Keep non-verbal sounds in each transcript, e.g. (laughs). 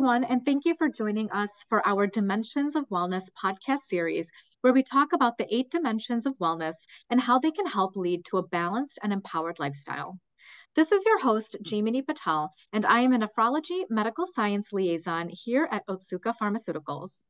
everyone, and thank you for joining us for our Dimensions of Wellness podcast series, where we talk about the eight dimensions of wellness and how they can help lead to a balanced and empowered lifestyle. This is your host, Jamie Patel, and I am a nephrology medical science liaison here at Otsuka Pharmaceuticals.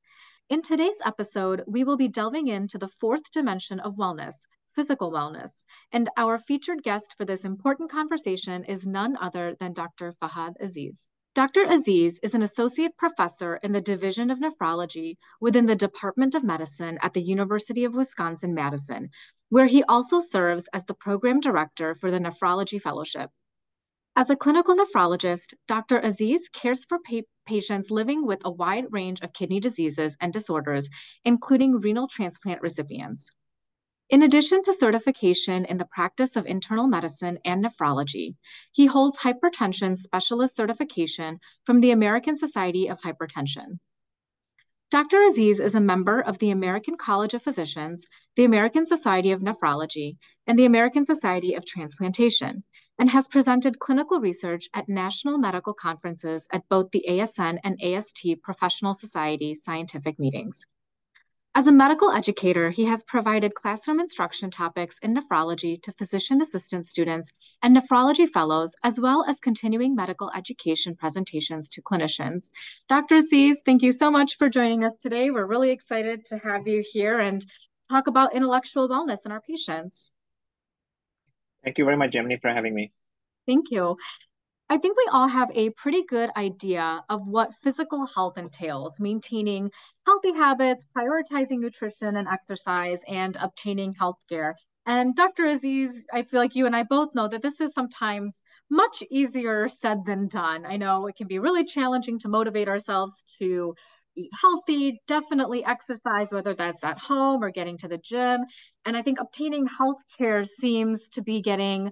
In today's episode, we will be delving into the fourth dimension of wellness, physical wellness, and our featured guest for this important conversation is none other than Dr. Fahad Aziz. Dr. Aziz is an associate professor in the Division of Nephrology within the Department of Medicine at the University of Wisconsin Madison, where he also serves as the program director for the Nephrology Fellowship. As a clinical nephrologist, Dr. Aziz cares for pa patients living with a wide range of kidney diseases and disorders, including renal transplant recipients. In addition to certification in the practice of internal medicine and nephrology, he holds hypertension specialist certification from the American Society of Hypertension. Dr. Aziz is a member of the American College of Physicians, the American Society of Nephrology, and the American Society of Transplantation, and has presented clinical research at national medical conferences at both the ASN and AST Professional Society scientific meetings. As a medical educator, he has provided classroom instruction topics in nephrology to physician assistant students and nephrology fellows, as well as continuing medical education presentations to clinicians. Dr. Aziz, thank you so much for joining us today. We're really excited to have you here and talk about intellectual wellness in our patients. Thank you very much, Gemini, for having me. Thank you. I think we all have a pretty good idea of what physical health entails, maintaining healthy habits, prioritizing nutrition and exercise, and obtaining health care. And Dr. Aziz, I feel like you and I both know that this is sometimes much easier said than done. I know it can be really challenging to motivate ourselves to eat healthy, definitely exercise, whether that's at home or getting to the gym. And I think obtaining health care seems to be getting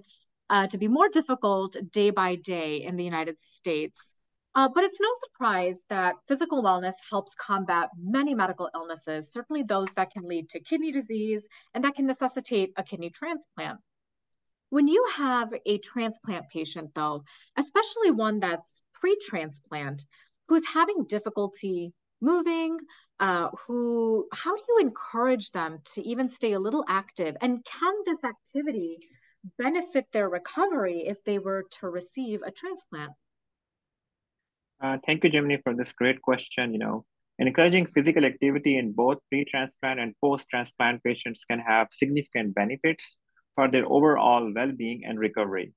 uh, to be more difficult day by day in the United States. Uh, but it's no surprise that physical wellness helps combat many medical illnesses, certainly those that can lead to kidney disease and that can necessitate a kidney transplant. When you have a transplant patient, though, especially one that's pre transplant, who's having difficulty moving, uh, who, how do you encourage them to even stay a little active? And can this activity benefit their recovery if they were to receive a transplant? Uh, thank you, Gemini, for this great question. You know, encouraging physical activity in both pre-transplant and post-transplant patients can have significant benefits for their overall well-being and recovery.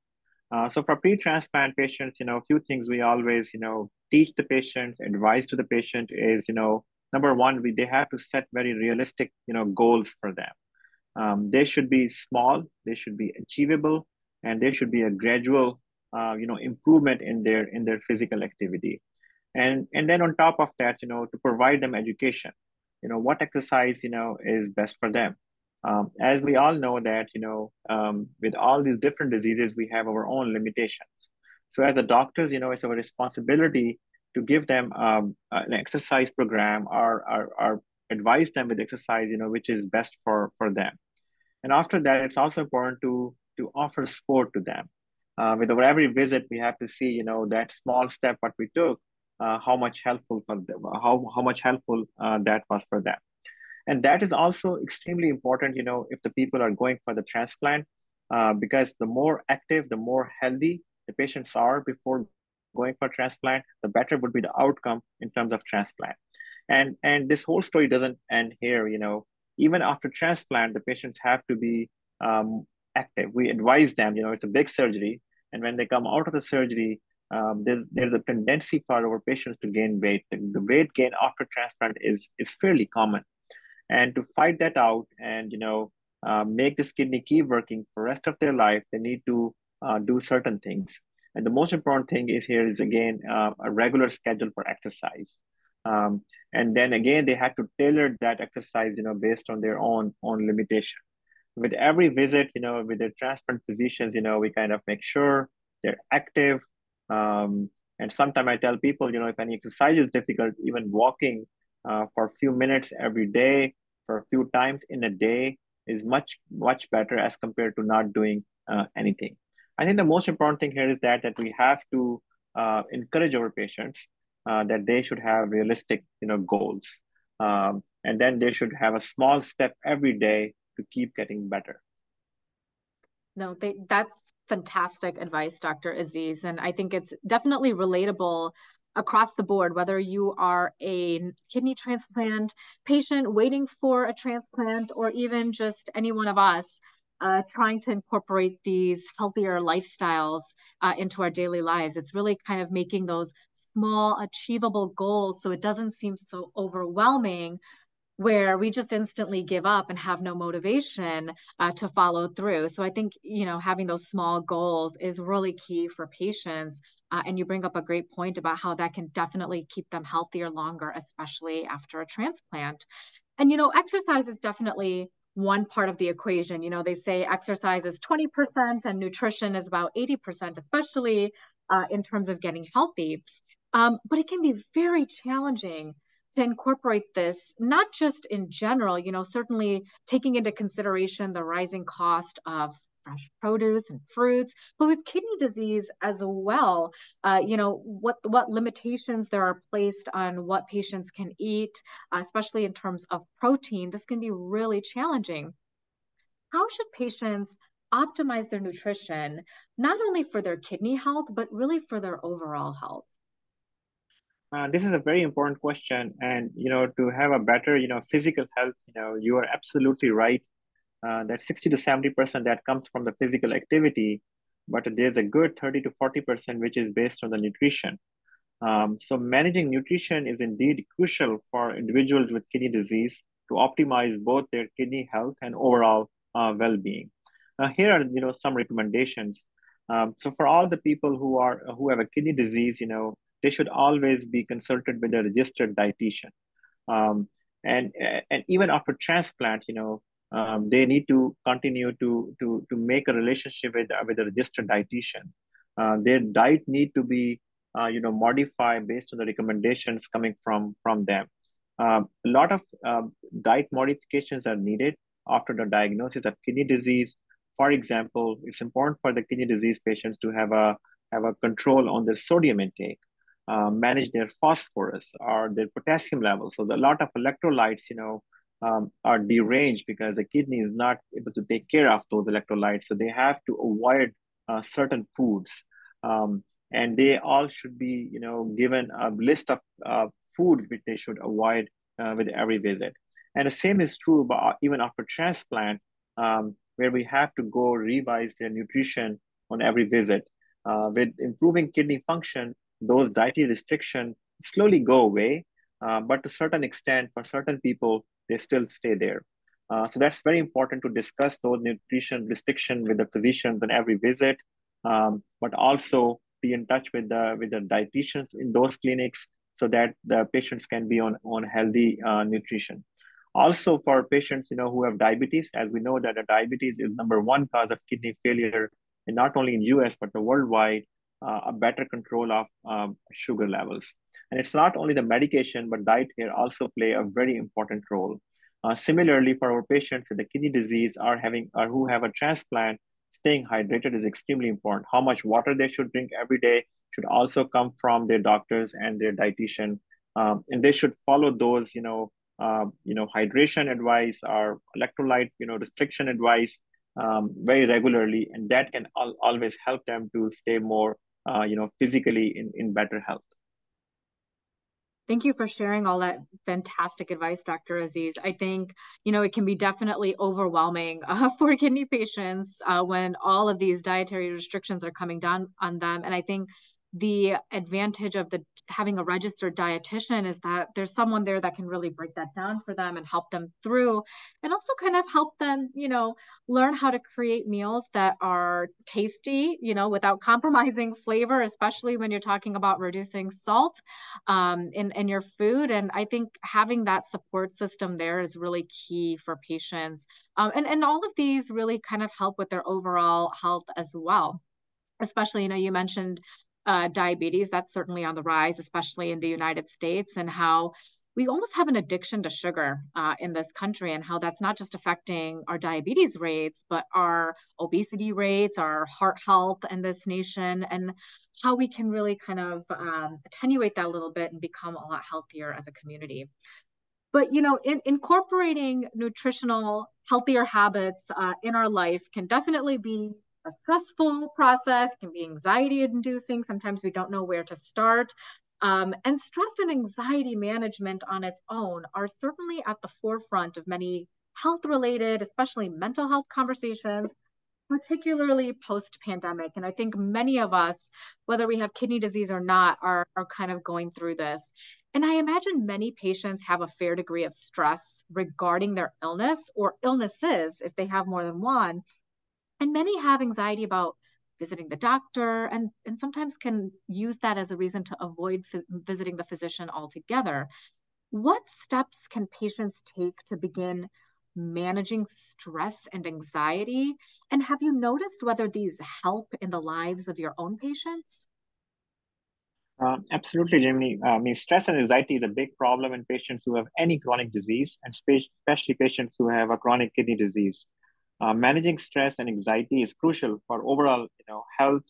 Uh, so for pre-transplant patients, you know, a few things we always, you know, teach the patient, advise to the patient is, you know, number one, we, they have to set very realistic, you know, goals for them. Um, they should be small, they should be achievable, and there should be a gradual, uh, you know, improvement in their in their physical activity. And and then on top of that, you know, to provide them education, you know, what exercise you know is best for them. Um, as we all know that you know, um, with all these different diseases, we have our own limitations. So as the doctors, you know, it's our responsibility to give them um, an exercise program or, or, or advise them with exercise, you know, which is best for, for them. And after that, it's also important to, to offer support to them. Uh, with our every visit, we have to see, you know, that small step what we took, uh, how much helpful for them, how, how much helpful uh, that was for them. And that is also extremely important, you know, if the people are going for the transplant, uh, because the more active, the more healthy the patients are before going for transplant, the better would be the outcome in terms of transplant. And and this whole story doesn't end here. You know, even after transplant, the patients have to be um, active. We advise them. You know, it's a big surgery, and when they come out of the surgery, um, there's, a tendency for our patients to gain weight. The, the weight gain after transplant is is fairly common, and to fight that out and you know uh, make this kidney keep working for rest of their life, they need to uh, do certain things. And the most important thing is here is again uh, a regular schedule for exercise. Um, and then again, they had to tailor that exercise, you know, based on their own own limitation. With every visit, you know, with the transplant physicians, you know, we kind of make sure they're active. Um, and sometimes I tell people, you know, if any exercise is difficult, even walking uh, for a few minutes every day, for a few times in a day, is much much better as compared to not doing uh, anything. I think the most important thing here is that that we have to uh, encourage our patients uh, that they should have realistic, you know, goals. Um, and then they should have a small step every day to keep getting better. No, they, that's fantastic advice, Dr. Aziz. And I think it's definitely relatable across the board, whether you are a kidney transplant patient waiting for a transplant, or even just any one of us uh, trying to incorporate these healthier lifestyles uh, into our daily lives. It's really kind of making those small, achievable goals so it doesn't seem so overwhelming where we just instantly give up and have no motivation uh, to follow through. So I think, you know, having those small goals is really key for patients. Uh, and you bring up a great point about how that can definitely keep them healthier longer, especially after a transplant. And, you know, exercise is definitely one part of the equation. You know, they say exercise is 20% and nutrition is about 80%, especially uh, in terms of getting healthy. Um, but it can be very challenging to incorporate this, not just in general, you know, certainly taking into consideration the rising cost of fresh produce and fruits, but with kidney disease as well, uh, you know, what, what limitations there are placed on what patients can eat, uh, especially in terms of protein, this can be really challenging. How should patients optimize their nutrition, not only for their kidney health, but really for their overall health? Uh, this is a very important question, and you know, to have a better, you know, physical health, you know, you are absolutely right uh, that 60 to 70 percent that comes from the physical activity, but there's a good 30 to 40 percent which is based on the nutrition. Um, so managing nutrition is indeed crucial for individuals with kidney disease to optimize both their kidney health and overall uh, well-being. Now, here are you know some recommendations. Um, so for all the people who are who have a kidney disease, you know, they should always be consulted with a registered dietitian. Um, and and even after transplant, you know, um, they need to continue to to to make a relationship with with a registered dietitian. Uh, their diet need to be uh, you know modified based on the recommendations coming from from them. Uh, a lot of um, diet modifications are needed after the diagnosis of kidney disease. For example, it's important for the kidney disease patients to have a have a control on their sodium intake uh, manage their phosphorus or their potassium levels. So a lot of electrolytes, you know, um, are deranged because the kidney is not able to take care of those electrolytes. So they have to avoid uh, certain foods. Um, and they all should be, you know, given a list of uh, foods which they should avoid uh, with every visit. And the same is true about even after transplant, um, where we have to go revise their nutrition on every visit. Uh, with improving kidney function, those dietary restrictions slowly go away, uh, but to a certain extent, for certain people, they still stay there. Uh, so that's very important to discuss those nutrition restriction with the physicians on every visit, um, but also be in touch with the with the dietitians in those clinics so that the patients can be on on healthy uh, nutrition. Also, for patients you know who have diabetes, as we know that the diabetes is number one cause of kidney failure, and not only in U.S. but the worldwide uh, a better control of um, sugar levels. And it's not only the medication, but diet here also play a very important role. Uh, similarly, for our patients with the kidney disease or having or who have a transplant, staying hydrated is extremely important. How much water they should drink every day should also come from their doctors and their dietitian, um, and they should follow those, you know, uh, you know, hydration advice or electrolyte, you know, restriction advice um, very regularly, and that can al- always help them to stay more uh, you know, physically in, in better health. Thank you for sharing all that fantastic advice, Dr. Aziz. I think, you know, it can be definitely overwhelming (laughs) uh, for kidney patients uh, when all of these dietary restrictions are coming down on them. And I think the advantage of the having a registered dietitian is that there's someone there that can really break that down for them and help them through and also kind of help them you know learn how to create meals that are tasty you know without (laughs) compromising flavor especially when you're talking about reducing salt um, in, in your food. And i think having that support system there is really key for patients. Um, and, and all of these really kind of help with their overall health as well especially you know you mentioned uh, diabetes that's certainly on the rise especially in the united states and how we almost have an addiction to sugar uh, in this country and how that's not just affecting our diabetes rates, but our obesity rates, our heart health in this nation, and how we can really kind of um, attenuate that a little bit and become a lot healthier as a community. But you know, in, incorporating nutritional, healthier habits uh, in our life can definitely be a stressful process, can be anxiety inducing. Sometimes we don't know where to start. Um, and stress and anxiety management on its own are certainly at the forefront of many health related, especially mental health conversations, particularly post pandemic. And I think many of us, whether we have kidney disease or not, are, are kind of going through this. And I imagine many patients have a fair degree of stress regarding their illness or illnesses if they have more than one. And many have anxiety about visiting the doctor, and, and sometimes can use that as a reason to avoid visiting the physician altogether. What steps can patients take to begin managing stress and anxiety? And have you noticed whether these help in the lives of your own patients? Uh, absolutely, Jimmy. Uh, I mean, stress and anxiety is a big problem in patients who have any chronic disease, and especially patients who have a chronic kidney disease. Uh, managing stress and anxiety is crucial for overall, you know, health,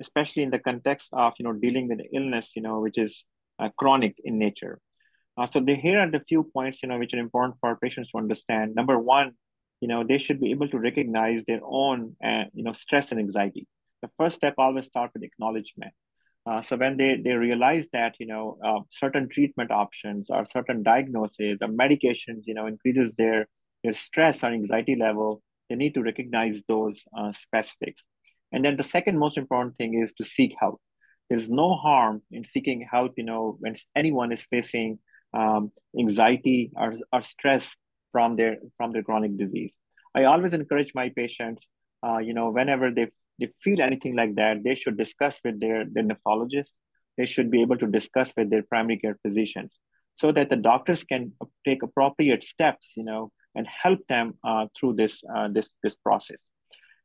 especially in the context of, you know, dealing with illness, you know, which is uh, chronic in nature. Uh, so the, here are the few points, you know, which are important for patients to understand. Number one, you know, they should be able to recognize their own, uh, you know, stress and anxiety. The first step always start with acknowledgement. Uh, so when they, they realize that you know uh, certain treatment options or certain diagnoses or medications you know increases their their stress or anxiety level, they need to recognize those uh, specifics. And then the second most important thing is to seek help. There's no harm in seeking help, you know, when anyone is facing um, anxiety or, or stress from their from their chronic disease. I always encourage my patients, uh, you know, whenever they, they feel anything like that, they should discuss with their, their nephrologist. They should be able to discuss with their primary care physicians so that the doctors can take appropriate steps, you know, and help them uh, through this, uh, this, this process.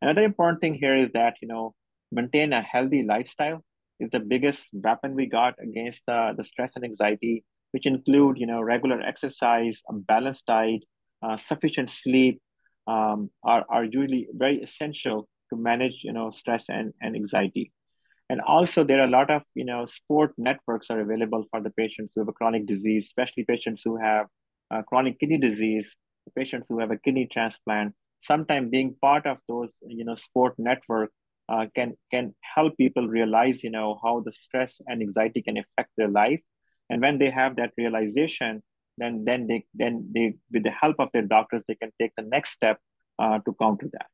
Another important thing here is that, you know, maintain a healthy lifestyle is the biggest weapon we got against the, the stress and anxiety, which include, you know, regular exercise, a balanced diet, uh, sufficient sleep, um, are, are usually very essential to manage, you know, stress and, and anxiety. And also there are a lot of, you know, sport networks are available for the patients who have a chronic disease, especially patients who have uh, chronic kidney disease patients who have a kidney transplant, sometimes being part of those, you know, sport network uh, can can help people realize, you know, how the stress and anxiety can affect their life. And when they have that realization, then then they then they with the help of their doctors, they can take the next step uh, to counter that.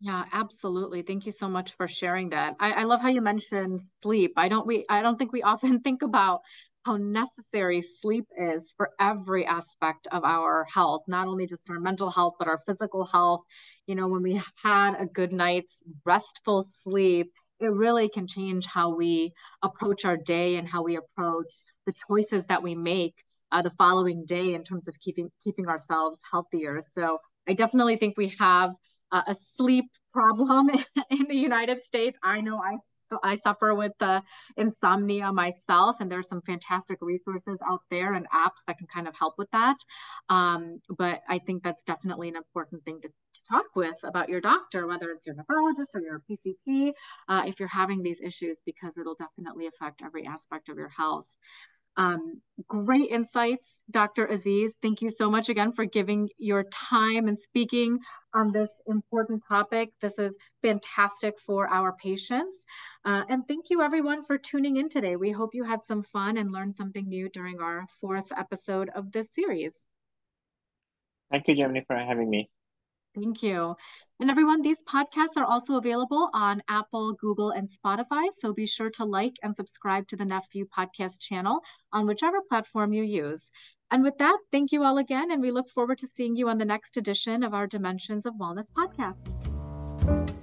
Yeah, absolutely. Thank you so much for sharing that. I, I love how you mentioned sleep. I don't we I don't think we often (laughs) think about how necessary sleep is for every aspect of our health, not only just our mental health, but our physical health. You know, when we had a good night's restful sleep, it really can change how we approach our day and how we approach the choices that we make uh, the following day in terms of keeping keeping ourselves healthier. So I definitely think we have uh, a sleep problem (laughs) in the United States. I know I I suffer with the insomnia myself, and there's some fantastic resources out there and apps that can kind of help with that. Um, but I think that's definitely an important thing to, to, talk with about your doctor, whether it's your nephrologist or your PCP, uh, if you're having these issues, because it'll definitely affect every aspect of your health. Um, great insights, Dr. Aziz. Thank you so much again for giving your time and speaking on this important topic. This is fantastic for our patients. Uh, and thank you everyone for tuning in today. We hope you had some fun and learned something new during our fourth episode of this series. Thank you, Gemini, for having me. Thank you. And everyone, these podcasts are also available on Apple, Google, and Spotify. So be sure to like and subscribe to the Nephew podcast channel on whichever platform you use. And with that, thank you all again. And we look forward to seeing you on the next edition of our Dimensions of Wellness podcast.